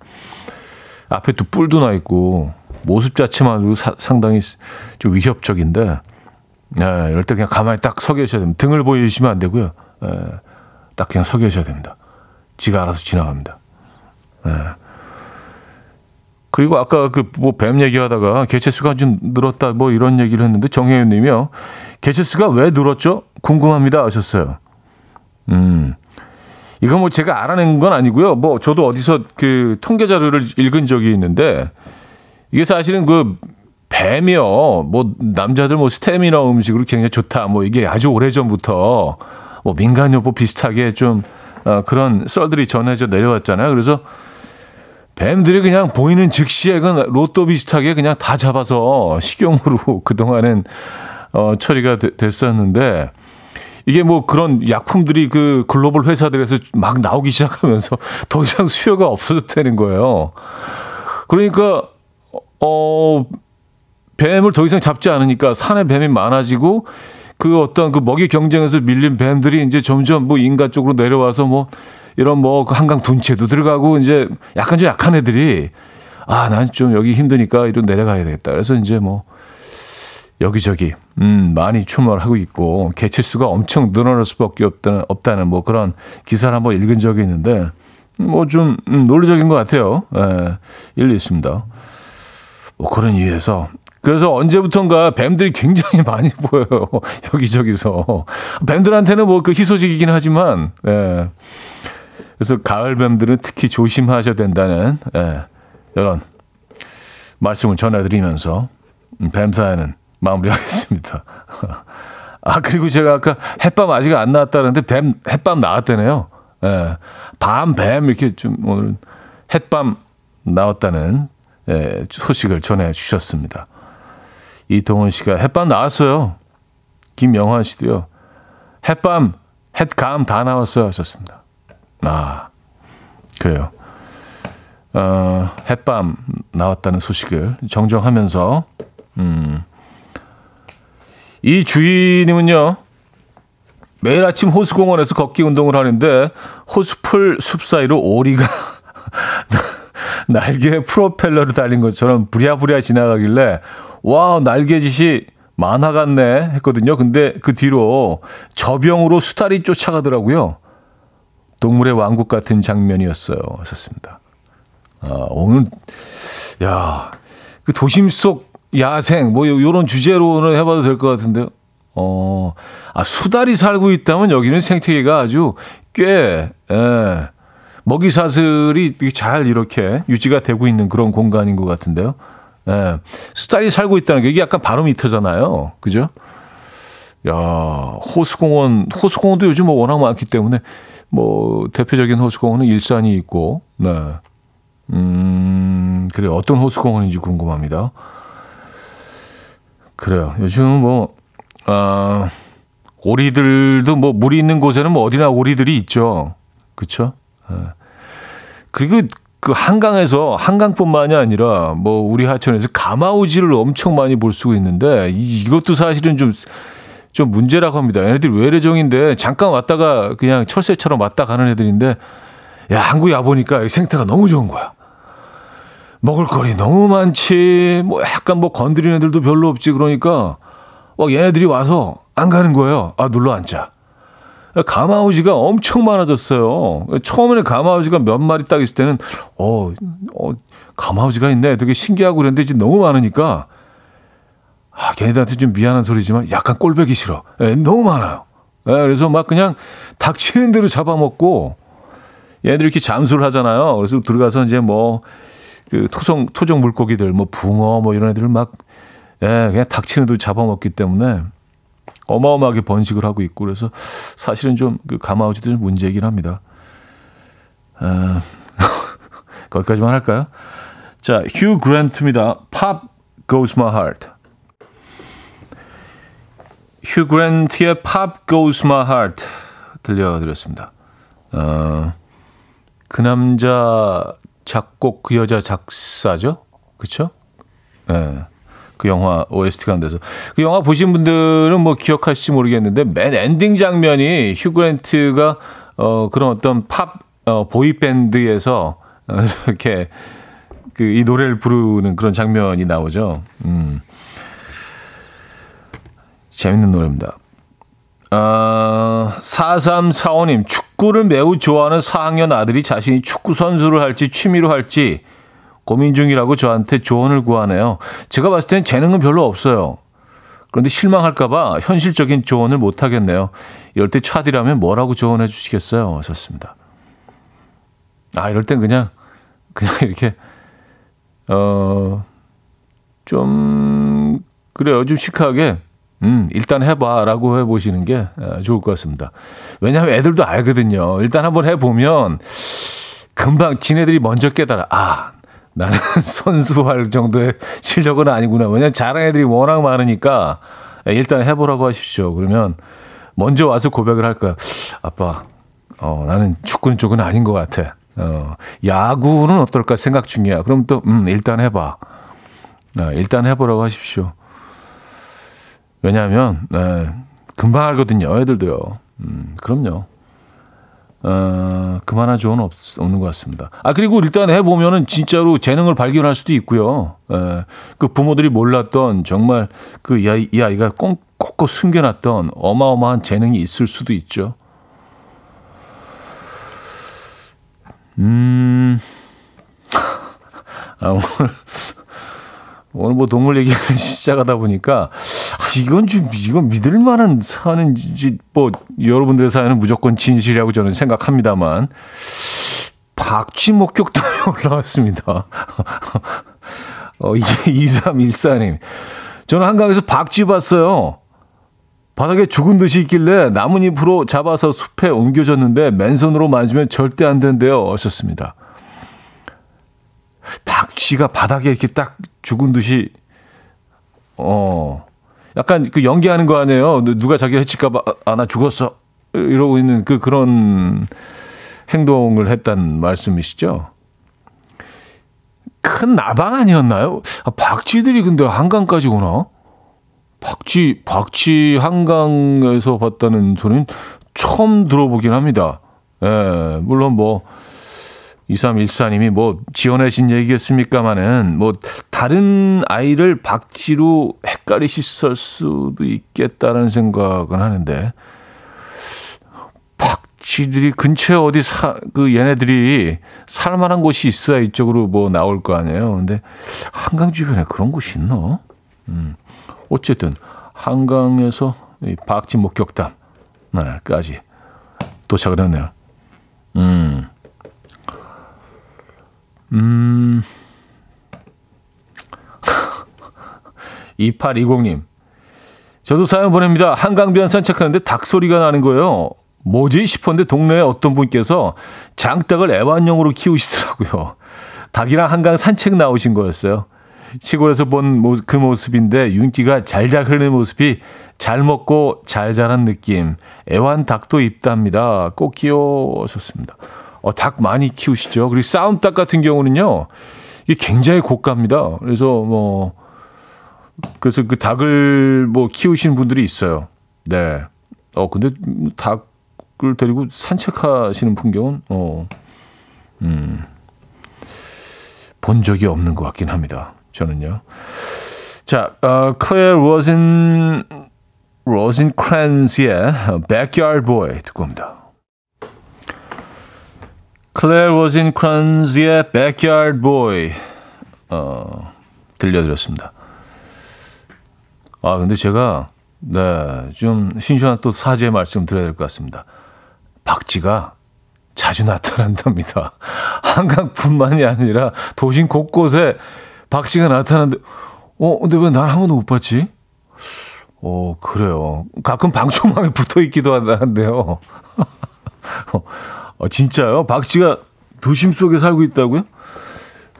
S1: 앞에 또 뿔도 나 있고 모습 자체만으로 사- 상당히 좀 위협적인데 예, 이럴 때 그냥 가만히 딱 서 계셔야 됩니다. 등을 보여주시면 안 되고요. 예, 딱 그냥 서 계셔야 됩니다. 지가 알아서 지나갑니다. 예. 그리고 아까 그 뭐 뱀 얘기하다가 개체수가 좀 늘었다 뭐 이런 얘기를 했는데 정혜윤 님이요. 개체수가 왜 늘었죠? 궁금합니다 하셨어요. 음. 이거 뭐 제가 알아낸 건 아니고요. 뭐 저도 어디서 그 통계 자료를 읽은 적이 있는데 이게 사실은 그 뱀이요. 뭐 남자들 뭐 스테미너 음식으로 굉장히 좋다. 뭐 이게 아주 오래전부터 뭐 민간요법 비슷하게 좀 어, 그런 썰들이 전해져 내려왔잖아요. 그래서 뱀들이 그냥 보이는 즉시에 그 로또 비슷하게 그냥 다 잡아서 식용으로 그동안은 어, 처리가 되- 됐었는데 이게 뭐 그런 약품들이 그 글로벌 회사들에서 막 나오기 시작하면서 더 이상 수요가 없어졌다는 거예요. 그러니까 어 뱀을 더 이상 잡지 않으니까 산에 뱀이 많아지고 그 어떤 그 먹이 경쟁에서 밀린 뱀들이 이제 점점 뭐 인간 쪽으로 내려와서 뭐 이런 뭐그 한강 둔치에도 들어가고 이제 약간 좀 약한 애들이 아 난 좀 여기 힘드니까 이런 내려가야 되겠다. 그래서 이제 뭐 여기저기 음 많이 출몰하고 있고 개체 수가 엄청 늘어날 수밖에 없다는 없다는 뭐 그런 기사를 한번 읽은 적이 있는데 뭐좀 음, 논리적인 것 같아요. 예, 일리 있습니다. 뭐 그런 이유에서 그래서 언제부턴가 뱀들이 굉장히 많이 보여요 여기저기서 뱀들한테는 뭐 그 희소식이긴 하지만 예. 그래서 가을 뱀들은 특히 조심하셔야 된다는 예, 이런 말씀을 전해드리면서 음, 뱀 사연은 마무리하겠습니다. 아 그리고 제가 아까 햇밤 아직 안 나왔다는데 뱀 햇밤 나왔다네요. 예, 밤뱀 이렇게 좀 오늘 햇밤 나왔다는 예, 소식을 전해 주셨습니다. 이동원 씨가 햇밤 나왔어요. 김영환 씨도요. 햇밤, 햇감 다 나왔어요 하셨습니다. 아 그래요. 어, 햇밤 나왔다는 소식을 정정하면서 음, 이 주인님은요 매일 아침 호수공원에서 걷기 운동을 하는데 호수풀 숲 사이로 오리가 날개에 프로펠러를 달린 것처럼 부랴부랴 지나가길래 와 날개짓이 만화 같네 했거든요. 근데 그 뒤로 저병으로 수달이 쫓아가더라고요. 동물의 왕국 같은 장면이었어요. 하셨습니다. 아, 오늘 야, 그 도심 속 야생 뭐 요- 요런 주제로는 해봐도 될 것 같은데요. 어, 아, 수달이 살고 있다면 여기는 생태계가 아주 꽤, 예, 먹이 사슬이 잘 이렇게 유지가 되고 있는 그런 공간인 것 같은데요. 예, 수달이 살고 있다는 게 이게 약간 바로미터잖아요. 그죠? 야, 호수공원, 호수공원도 요즘 뭐 워낙 많기 때문에 뭐 대표적인 호수공원은 일산이 있고, 네. 음, 그래 어떤 호수공원인지 궁금합니다. 그래요. 요즘 뭐, 아, 오리들도 뭐 물이 있는 곳에는 뭐 어디나 오리들이 있죠. 그쵸? 예. 그리고 그 한강에서 한강뿐만이 아니라 뭐 우리 하천에서 가마우지를 엄청 많이 볼 수가 있는데 이, 이것도 사실은 좀, 좀 문제라고 합니다. 얘네들이 외래종인데 잠깐 왔다가 그냥 철새처럼 왔다 가는 애들인데 야, 한국에 와보니까 이 생태가 너무 좋은 거야. 먹을 거리 너무 많지. 뭐 약간 뭐 건드리는 애들도 별로 없지. 그러니까 막 얘네들이 와서 안 가는 거예요. 아, 눌러 앉자. 가마우지가 엄청 많아졌어요. 처음에는 가마우지가 몇 마리 딱 있을 때는 어, 어 가마우지가 있네. 되게 신기하고 그랬는데 이제 너무 많으니까 아, 걔네들한테 좀 미안한 소리지만 약간 꼴배기 싫어. 예, 너무 많아요. 예, 그래서 막 그냥 닥치는 대로 잡아먹고 얘네들이 이렇게 잠수를 하잖아요. 그래서 들어가서 이제 뭐, 그 토종, 토종 물고기들, 뭐 붕어 뭐 이런 애들을 막, 예, 그냥 닥치는 대로 잡아먹기 때문에 어마어마하게 번식을 하고 있고 그래서 사실은 좀 그 가마우지도 좀 문제이긴 합니다. 아, 거기까지만 할까요? 자, 휴 그랜트입니다. Pop Goes My Heart. 휴 그랜트의 Pop Goes My Heart 들려드렸습니다. 어, 그 남자 작곡 그 여자 작사죠, 그렇죠? 예. 그 영화 OST가 안 돼서 그 영화 보신 분들은 뭐 기억하실지 모르겠는데 맨 엔딩 장면이 휴 그랜트가 어 그런 어떤 팝 어, boy band에서 어, 이렇게 그 이 노래를 부르는 그런 장면이 나오죠. 음. 재밌는 노래입니다. 아, 4345님, 축구를 매우 좋아하는 4학년 아들이 자신이 축구 선수를 할지 취미로 할지 고민 중이라고 저한테 조언을 구하네요. 제가 봤을 땐 재능은 별로 없어요. 그런데 실망할까봐 현실적인 조언을 못하겠네요. 이럴 때 차디라면 뭐라고 조언해 주시겠어요? 하셨습니다. 아, 이럴 땐 그냥, 그냥 이렇게, 어, 좀, 그래요. 좀 시크하게, 음, 일단 해봐. 라고 해보시는 게 어, 좋을 것 같습니다. 왜냐하면 애들도 알거든요. 일단 한번 해보면, 금방 지네들이 먼저 깨달아. 아, 나는 선수할 정도의 실력은 아니구나. 왜냐면 잘하는 애들이 워낙 많으니까 일단 해보라고 하십시오. 그러면 먼저 와서 고백을 할 거야. 아빠, 어, 나는 축구는 쪽은 아닌 것 같아. 어, 야구는 어떨까 생각 중이야. 그럼 또, 음, 일단 해봐. 어, 일단 해보라고 하십시오. 왜냐하면, 네, 금방 알거든요. 애들도요. 음, 그럼요. 어, 그만한 조언은 없, 없는 것 같습니다. 아, 그리고 일단 해보면은 진짜로 재능을 발견할 수도 있고요. 에, 그 부모들이 몰랐던 정말 그 이, 아이, 이 아이가 꼭, 꼭꼭 숨겨놨던 어마어마한 재능이 있을 수도 있죠. 음, 아, 오늘, 오늘 뭐 동물 얘기를 시작하다 보니까 아, 이건 좀 이건 믿을 만한 사연인지 뭐 여러분들의 사연은 무조건 진실이라고 저는 생각합니다만 박쥐 목격담이 올라왔습니다. 어, 2314님. 저는 한강에서 박쥐 봤어요. 바닥에 죽은 듯이 있길래 나뭇잎으로 잡아서 숲에 옮겨졌는데 맨손으로 만지면 절대 안 된대요. 하셨습니다. 박쥐가 바닥에 이렇게 딱 죽은 듯이 어 약간 그 연기하는 거 아니에요. 누가 자기를 해칠까봐 아 나 죽었어 이러고 있는 그 그런 행동을 했단 말씀이시죠. 큰 나방 아니었나요? 아, 박쥐들이 근데 한강까지 오나? 박쥐 박쥐 한강에서 봤다는 소리는 처음 들어보긴 합니다. 예, 물론 뭐 2314님이 뭐 지어내신 얘기겠습니까마는 뭐 다른 아이를 박쥐로 헷갈리실 수도 있겠다는 생각은 하는데 박쥐들이 근처에 어디 사, 그 얘네들이 살만한 곳이 있어야 이쪽으로 뭐 나올 거 아니에요. 근데 한강 주변에 그런 곳이 있나? 음. 어쨌든 한강에서 이 박쥐 목격담, 네,까지 도착을 했네요. 음. 음. 2820님. 저도 사연 보냅니다. 한강변 산책하는데 닭 소리가 나는 거예요. 뭐지 싶었는데 동네에 어떤 분께서 장닭을 애완용으로 키우시더라고요. 닭이랑 한강 산책 나오신 거였어요. 시골에서 본 그 모습인데 윤기가 잘잘 흐르는 모습이 잘 먹고 잘 자란 느낌. 애완 닭도 있답니다. 꼭 키워셨습니다. 어, 닭 많이 키우시죠. 그리고 싸움닭 같은 경우는요. 이게 굉장히 고가입니다. 그래서 뭐 그래서 그 닭을 뭐 키우시는 분들이 있어요. 네. 어 근데 닭을 데리고 산책하시는 풍경은 어 음. 본 적이 없는 것 같긴 합니다. 저는요. 자, 어, 클레어 로진 로진 크랜스의 Backyard Boy 듣고 옵니다. 클레어 로진 크랜스의 Backyard Boy 어, 들려드렸습니다. 아, 근데 제가, 네, 좀 신선한 또 사죄의 말씀 드려야 될 것 같습니다. 박쥐가 자주 나타난답니다. 한강뿐만이 아니라 도심 곳곳에 박쥐가 나타나는데, 어, 근데 왜 난 한 번도 못 봤지? 어, 그래요. 가끔 방충망에 붙어 있기도 한다는데요. 어, 진짜요? 박쥐가 도심 속에 살고 있다고요?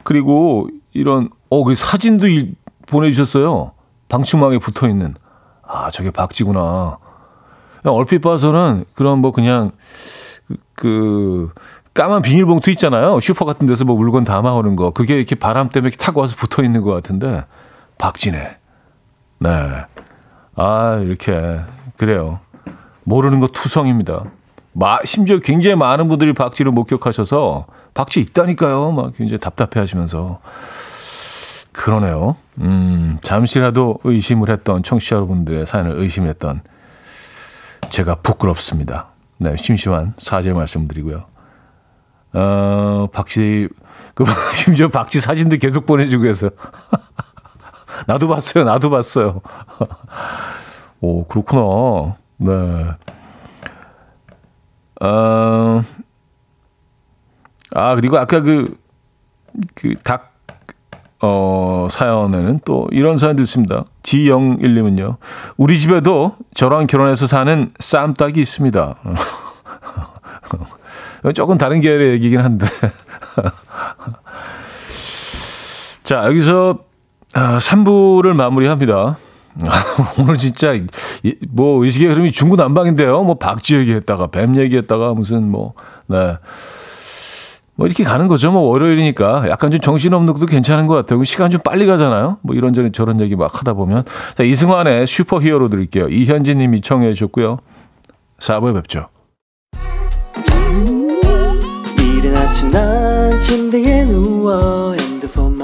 S1: 그리고 이런, 어, 그 사진도 이, 보내주셨어요. 방충망에 붙어 있는 아 저게 박쥐구나. 얼핏 봐서는 그런 뭐 그냥 그, 그 까만 비닐봉투 있잖아요. 슈퍼 같은 데서 뭐 물건 담아오는 거 그게 이렇게 바람 때문에 이렇게 타고 와서 붙어 있는 것 같은데 박쥐네. 네. 아 이렇게 그래요. 모르는 거 투성입니다. 마, 심지어 굉장히 많은 분들이 박쥐를 목격하셔서 박쥐 있다니까요. 막 굉장히 답답해 하시면서. 그러네요. 음, 잠시라도 의심을 했던 청취자 여러분들의 사연을 의심했던 제가 부끄럽습니다. 네, 심심한 사죄 말씀드리고요. 어, 박씨, 그, 심지어 박씨 사진도 계속 보내주고 해서. 나도 봤어요, 나도 봤어요. 오, 그렇구나. 네. 어, 아, 그리고 아까 그, 그 닭, 어, 사연에는 또 이런 사연도 있습니다. 지영일님은요. 우리 집에도 저랑 결혼해서 사는 쌈닭이 있습니다. 조금 다른 계열의 얘기긴 한데. 자, 여기서 3부를 마무리합니다. 오늘 진짜 뭐 의식의 흐름이 중구난방인데요. 뭐 박쥐 얘기했다가 뱀 얘기했다가 무슨 뭐 네. 뭐 이렇게 가는 거죠. 뭐 월요일이니까 약간 좀 정신없는 것도 괜찮은 것 같아요. 시간 좀 빨리 가잖아요. 뭐 이런저런 저런 얘기 막 하다 보면. 자, 이승환의 슈퍼히어로 드릴게요. 이현진 님이 청해 주셨고요. 4부에 뵙죠.
S6: 이른 아침 난 침대에 누워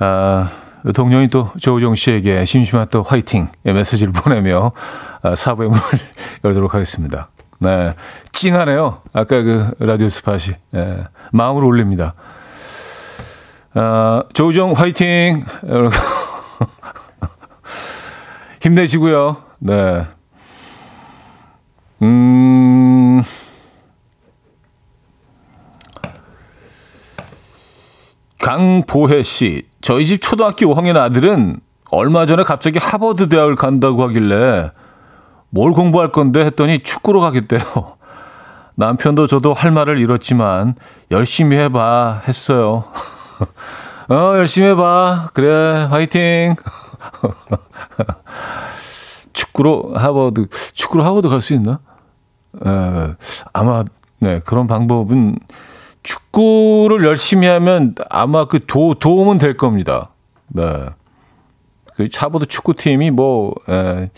S1: 아, 동료인 또 조우정 씨에게 심심한 또 화이팅의 메시지를 보내며 아, 4부의 문을 열도록 하겠습니다. 네. 찡하네요. 아까 그 라디오 스팟이. 네. 마음으로 올립니다. 아, 조우정 화이팅! 힘내시고요. 네. 음, 강보혜 씨, 저희 집 초등학교 5학년 아들은 얼마 전에 갑자기 하버드 대학을 간다고 하길래 뭘 공부할 건데 했더니 축구로 가겠대요. 남편도 저도 할 말을 잃었지만 열심히 해봐 했어요. 어, 열심히 해봐. 그래, 화이팅. 축구로 하버드, 축구로 하버드 갈 수 있나? 에, 아마, 네, 그런 방법은 축구를 열심히 하면 아마 그 도, 도움은 될 겁니다. 네. 그 차보드 축구팀이 뭐, 에,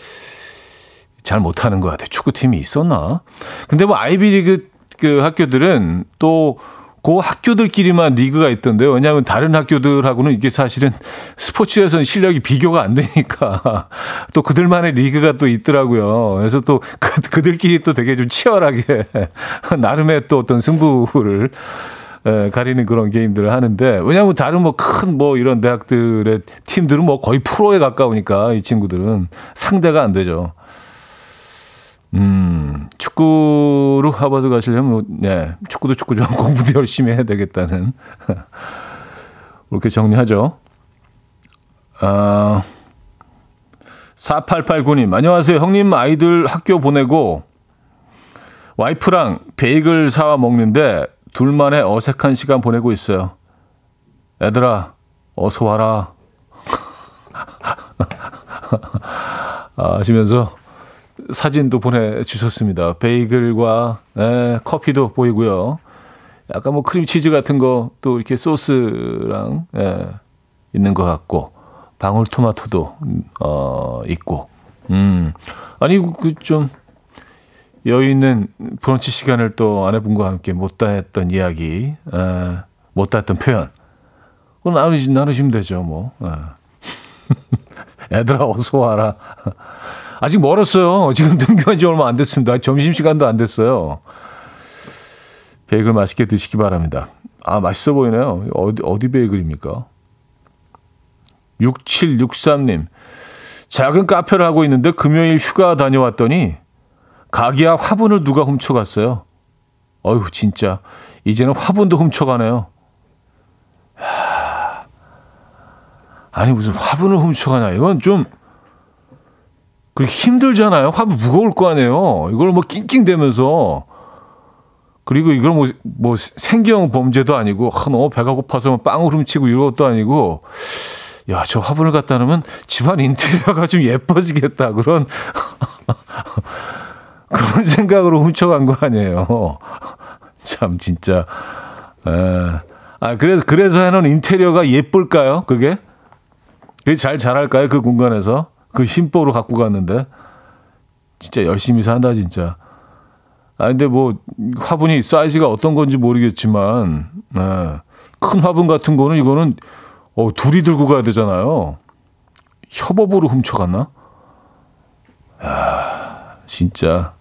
S1: 잘 못하는 것 같아요. 축구팀이 있었나? 근데 뭐 아이비리그 그 학교들은 또 그 학교들끼리만 리그가 있던데요. 왜냐하면 다른 학교들하고는 이게 사실은 스포츠에서는 실력이 비교가 안 되니까 또 그들만의 리그가 또 있더라고요. 그래서 또 그, 그들끼리 또 되게 좀 치열하게 나름의 또 어떤 승부를 에, 가리는 그런 게임들을 하는데 왜냐하면 다른 뭐 큰뭐 이런 대학들의 팀들은 뭐 거의 프로에 가까우니까 이 친구들은 상대가 안 되죠. 음, 축구로 하버드 가시려면, 뭐, 네, 축구도 축구죠. 공부도 열심히 해야 되겠다는. 그렇게 정리하죠. 아, 4889님, 안녕하세요. 형님 아이들 학교 보내고, 와이프랑 베이글 사와 먹는데, 둘만의 어색한 시간 보내고 있어요. 애들아, 어서 와라. 아, 하시면서, 사진도 보내주셨습니다. 베이글과 에, 커피도 보이고요. 약간 뭐 크림치즈 같은 거 또 이렇게 소스랑 에, 있는 것 같고 방울토마토도 어, 있고 음 아니 그 좀 여유 있는 브런치 시간을 또 아내분과 함께 못다 했던 이야기 에, 못다 했던 표현 그건 나누시, 나누시면 되죠 뭐 에. 애들아 어서 와라 아직 멀었어요. 지금 등교한 지 얼마 안 됐습니다. 점심시간도 안 됐어요. 베이글 맛있게 드시기 바랍니다. 아, 맛있어 보이네요. 어디, 어디 베이글입니까? 6763님. 작은 카페를 하고 있는데 금요일 휴가 다녀왔더니 가게 앞 화분을 누가 훔쳐갔어요. 어휴, 진짜. 이제는 화분도 훔쳐가네요. 하... 아니, 무슨 화분을 훔쳐가냐. 이건 좀 그리고 힘들잖아요. 화분 무거울 거 아니에요. 이걸 뭐 낑낑대면서. 그리고 이걸 뭐, 뭐 생경 범죄도 아니고, 아, 너무 배가 고파서 뭐 빵을 훔치고 이런 것도 아니고, 야, 저 화분을 갖다 놓으면 집안 인테리어가 좀 예뻐지겠다. 그런, 그런 생각으로 훔쳐간 거 아니에요. 참, 진짜. 에. 아, 그래서, 그래서 해놓은 인테리어가 예쁠까요? 그게? 그게 잘 자랄까요? 그 공간에서? 그 심보로 갖고 갔는데 진짜 열심히 산다 진짜. 아 근데 뭐 화분이 사이즈가 어떤 건지 모르겠지만 네. 큰 화분 같은 거는 이거는 어 둘이 들고 가야 되잖아요. 협업으로 훔쳐갔나? 아 진짜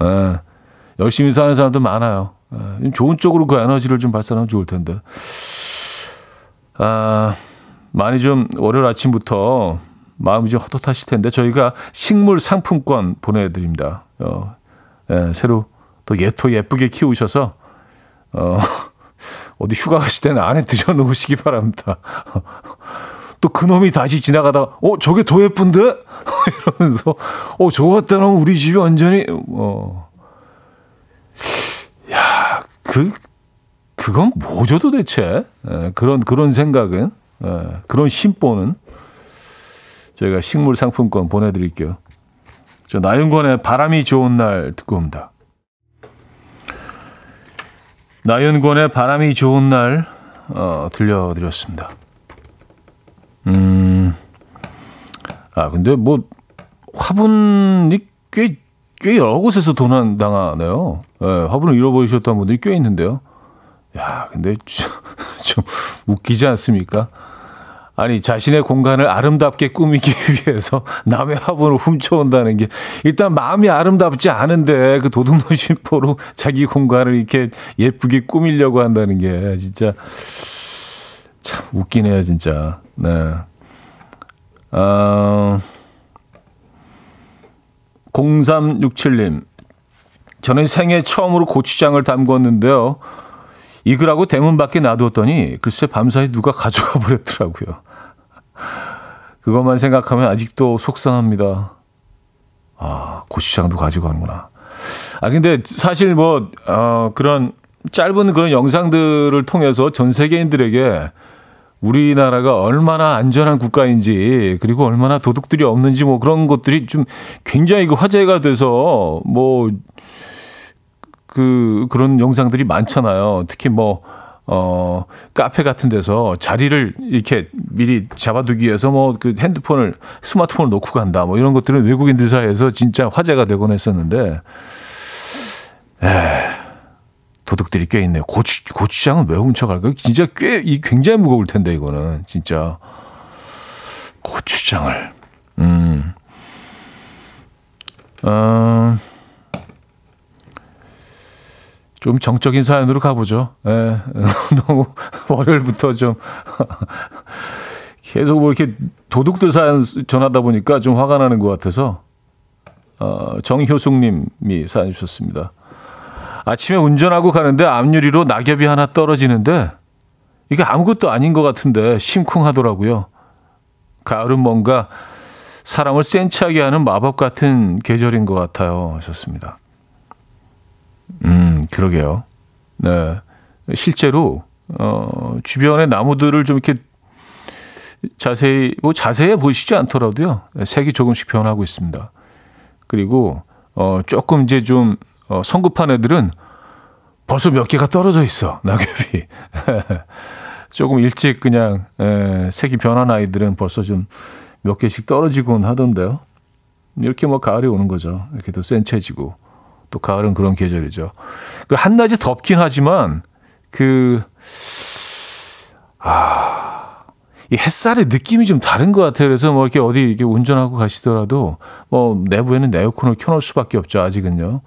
S1: 네. 열심히 사는 사람들 많아요. 네. 좋은 쪽으로 그 에너지를 좀 발산하면 좋을 텐데. 아 많이 좀 월요일 아침부터 마음이 좀 헛헛하실 텐데 저희가 식물 상품권 보내드립니다. 어, 예, 새로 또 예토 예쁘게 키우셔서 어, 어디 휴가 가실 때는 안에 들여놓으시기 바랍니다. 또 그놈이 다시 지나가다가 어 저게 더 예쁜데 이러면서 어 저거 갖다 놓으면 우리 집이 완전히 어. 어야그 그건 뭐죠 도대체 예, 그런 그런 생각은 예, 그런 심보는 저희가 식물 상품권 보내드릴게요. 저 나윤권의 바람이 좋은 날 듣고 옵니다. 나윤권의 바람이 좋은 날 어, 들려드렸습니다. 음, 아 근데 뭐 화분이 꽤, 꽤 여러 곳에서 도난 당하네요. 네, 화분을 잃어버리셨던 분들이 꽤 있는데요. 야, 근데 좀, 좀 웃기지 않습니까? 아니 자신의 공간을 아름답게 꾸미기 위해서 남의 화분을 훔쳐온다는 게 일단 마음이 아름답지 않은데 그 도둑놈 심보로 자기 공간을 이렇게 예쁘게 꾸미려고 한다는 게 진짜 참 웃기네요 진짜 네. 어, 0367님 저는 생애 처음으로 고추장을 담궜는데요. 익으라고 대문 밖에 놔두었더니 글쎄 밤사이 누가 가져가 버렸더라고요. 그것만 생각하면 아직도 속상합니다. 아, 고추장도 가져가는구나. 아, 근데 사실 뭐, 어, 그런 짧은 그런 영상들을 통해서 전 세계인들에게 우리나라가 얼마나 안전한 국가인지 그리고 얼마나 도둑들이 없는지 뭐 그런 것들이 좀 굉장히 그 화제가 돼서 뭐 그 그런 영상들이 많잖아요. 특히 뭐 어, 카페 같은 데서 자리를 이렇게 미리 잡아두기 위해서 뭐 그 핸드폰을, 스마트폰을 놓고 간다. 뭐 이런 것들은 외국인들 사이에서 진짜 화제가 되곤 했었는데, 에 도둑들이 꽤 있네요. 고추, 고추장은 왜 훔쳐갈까요? 진짜 꽤, 이 굉장히 무거울 텐데, 이거는. 진짜. 고추장을. 음. 어, 좀 정적인 사연으로 가보죠. 예, 너무 월요일부터 좀 계속 뭐 이렇게 도둑들 사연 전하다 보니까 좀 화가 나는 것 같아서 어, 정효숙님이 사연 주셨습니다. 아침에 운전하고 가는데 앞유리로 낙엽이 하나 떨어지는데 이게 아무것도 아닌 것 같은데 심쿵하더라고요. 가을은 뭔가 사람을 센치하게 하는 마법 같은 계절인 것 같아요. 하셨습니다. 음, 그러게요. 네. 실제로, 어, 주변의 나무들을 좀 이렇게 자세히, 뭐 자세히 보시지 않더라도요. 색이 조금씩 변하고 있습니다. 그리고, 어, 조금 이제 좀, 어, 성급한 애들은 벌써 몇 개가 떨어져 있어. 낙엽이. 조금 일찍 그냥, 에, 색이 변한 아이들은 벌써 좀 몇 개씩 떨어지곤 하던데요. 이렇게 뭐 가을이 오는 거죠. 이렇게 더 센체지고. 또 가을은 그런 계절이죠. 그 한낮이 덥긴 하지만 그, 아, 이 햇살의 느낌이 좀 다른 것 같아요. 그래서 뭐 이렇게 어디 이렇게 운전하고 가시더라도 뭐 내부에는 에어컨을 켜놓을 수밖에 없죠. 아직은요.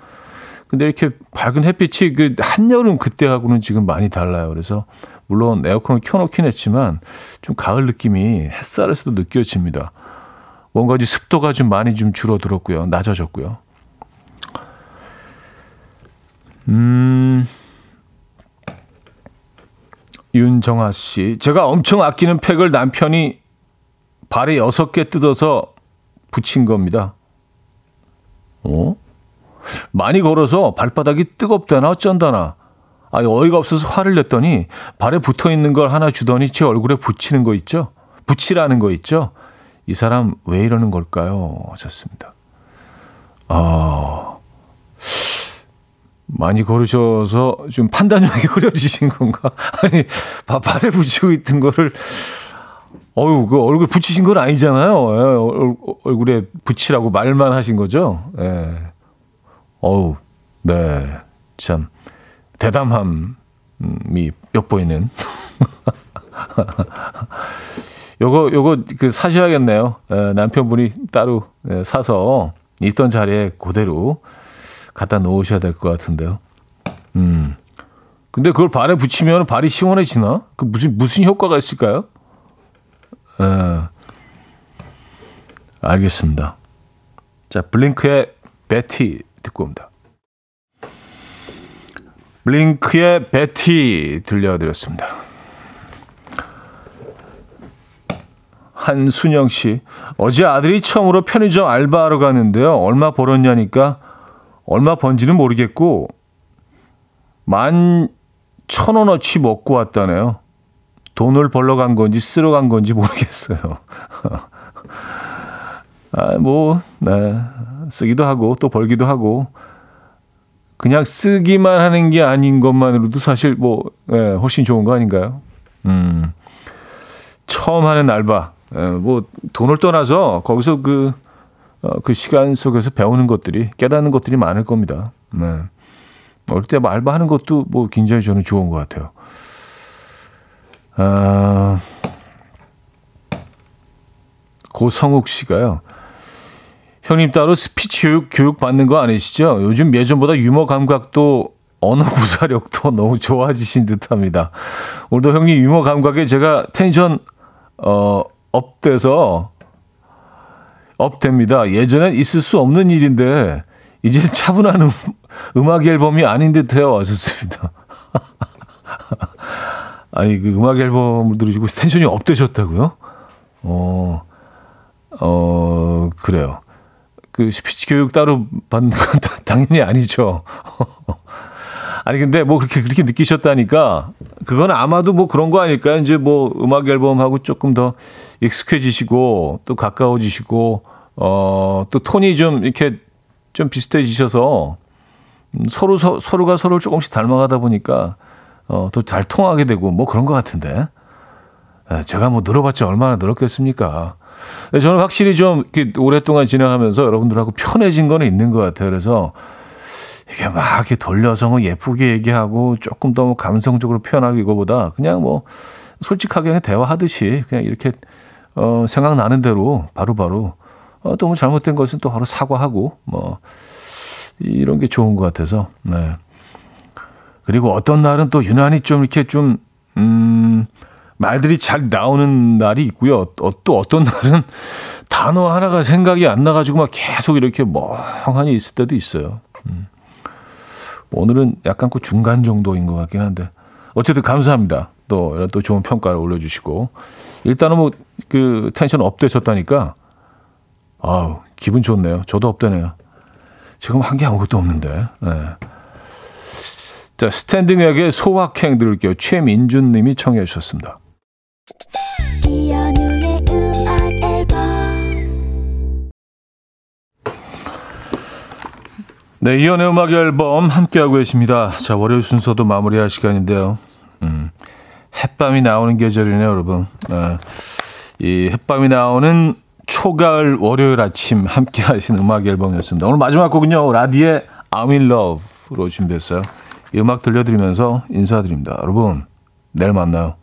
S1: 근데 이렇게 밝은 햇빛이 그 한여름 그때하고는 지금 많이 달라요. 그래서 물론 에어컨을 켜놓긴 했지만 좀 가을 느낌이 햇살에서도 느껴집니다. 뭔가 이제 습도가 좀 많이 좀 줄어들었고요. 낮아졌고요. 음. 윤정아 씨. 제가 엄청 아끼는 팩을 남편이 발에 여섯 개 뜯어서 붙인 겁니다. 어? 많이 걸어서 발바닥이 뜨겁다나 어쩐다나. 아, 어이가 없어서 화를 냈더니 발에 붙어 있는 걸 하나 주더니 제 얼굴에 붙이는 거 있죠? 붙이라는 거 있죠? 이 사람 왜 이러는 걸까요? 하셨습니다. 아, 많이 걸으셔서 좀 판단력이 흐려지신 건가? 아니, 바- 발에 붙이고 있던 거를, 어유 그 얼굴 붙이신 건 아니잖아요. 예, 얼- 얼굴에 붙이라고 말만 하신 거죠? 예. 어우, 네. 참, 대담함이 엿보이는. 요거, 요거, 그, 사셔야겠네요. 예, 남편분이 따로 예, 사서 있던 자리에 그대로 갖다 놓으셔야 될 것 같은데요. 음. 근데 그걸 발에 붙이면 발이 시원해지나? 그 무슨, 무슨 효과가 있을까요? 예. 알겠습니다. 자, 블링크의 베티 듣고 옵니다. 블링크의 베티 들려드렸습니다. 한순영 씨, 어제 아들이 처음으로 편의점 알바하러 갔는데요. 얼마 벌었냐니까 얼마 번지는 모르겠고 만 천 원어치 먹고 왔다네요. 돈을 벌러 간 건지 쓰러 간 건지 모르겠어요. 아, 뭐, 네. 쓰기도 하고 또 벌기도 하고 그냥 쓰기만 하는 게 아닌 것만으로도 사실 뭐 예, 훨씬 좋은 거 아닌가요? 음. 처음 하는 알바. 예, 뭐 돈을 떠나서 거기서 그, 어, 그 시간 속에서 배우는 것들이 깨닫는 것들이 많을 겁니다. 네. 어릴 때뭐 알바하는 것도 뭐 굉장히 저는 좋은 것 같아요. 아, 고성욱 씨가요. 형님 따로 스피치 교육, 교육 받는 거 아니시죠? 요즘 예전보다 유머 감각도 언어 구사력도 너무 좋아지신 듯 합니다. 오늘도 형님 유머 감각에 제가 텐션 어 up돼서 up됩니다. 예전엔 있을 수 없는 일인데 이제 차분한 음, 음악 앨범이 아닌 듯해요. 하셨습니다. 아니 그 음악 앨범을 들으시고 텐션이 up되셨다고요? 어, 어 그래요. 그 스피치 교육 따로 받는 건 당연히 아니죠. 아니 근데 뭐 그렇게 그렇게 느끼셨다니까 그건 아마도 뭐 그런 거 아닐까요? 이제 뭐 음악 앨범하고 조금 더 익숙해지시고 또 가까워지시고 어 또 톤이 좀 이렇게 좀 비슷해지셔서 음, 서로 서, 서로가 서로를 조금씩 닮아가다 보니까 어, 또잘 통하게 되고 뭐 그런 것 같은데. 예, 제가 뭐 늘어봤자 얼마나 늘었겠습니까? 근데 저는 확실히 좀 이렇게 오랫동안 진행하면서 여러분들하고 편해진 거는 있는 것 같아요. 그래서 이게 막 이렇게 돌려서 뭐 예쁘게 얘기하고 조금 더 뭐 감성적으로 표현하고 이거보다 그냥 뭐 솔직하게 그냥 대화하듯이 그냥 이렇게 어, 생각나는 대로 바로바로 어, 또 뭐 잘못된 것은 또 바로 사과하고 뭐 이런 게 좋은 것 같아서 네. 그리고 어떤 날은 또 유난히 좀 이렇게 좀 음, 말들이 잘 나오는 날이 있고요. 어, 또 어떤 날은 단어 하나가 생각이 안 나가지고 막 계속 이렇게 멍하니 있을 때도 있어요. 음. 오늘은 약간 그 중간 정도인 것 같긴 한데 어쨌든 감사합니다. 또 이런 또 좋은 평가를 올려주시고 일단은 뭐 그 텐션 업되셨다니까 아우 기분 좋네요. 저도 업되네요. 지금 한 게 아무것도 없는데. 네. 자 스탠딩에게 소확행 들을게요. 최민준 님이 청해 주셨습니다. 네, 이연의 음악 앨범 함께하고 계십니다. 자, 월요일 순서도 마무리할 시간인데요. 음, 햇밤이 나오는 계절이네요, 여러분. 네, 이 햇밤이 나오는 초가을 월요일 아침 함께 하신 음악 앨범이었습니다. 오늘 마지막 곡은요, 라디의 I'm in Love로 준비했어요. 이 음악 들려드리면서 인사드립니다. 여러분, 내일 만나요.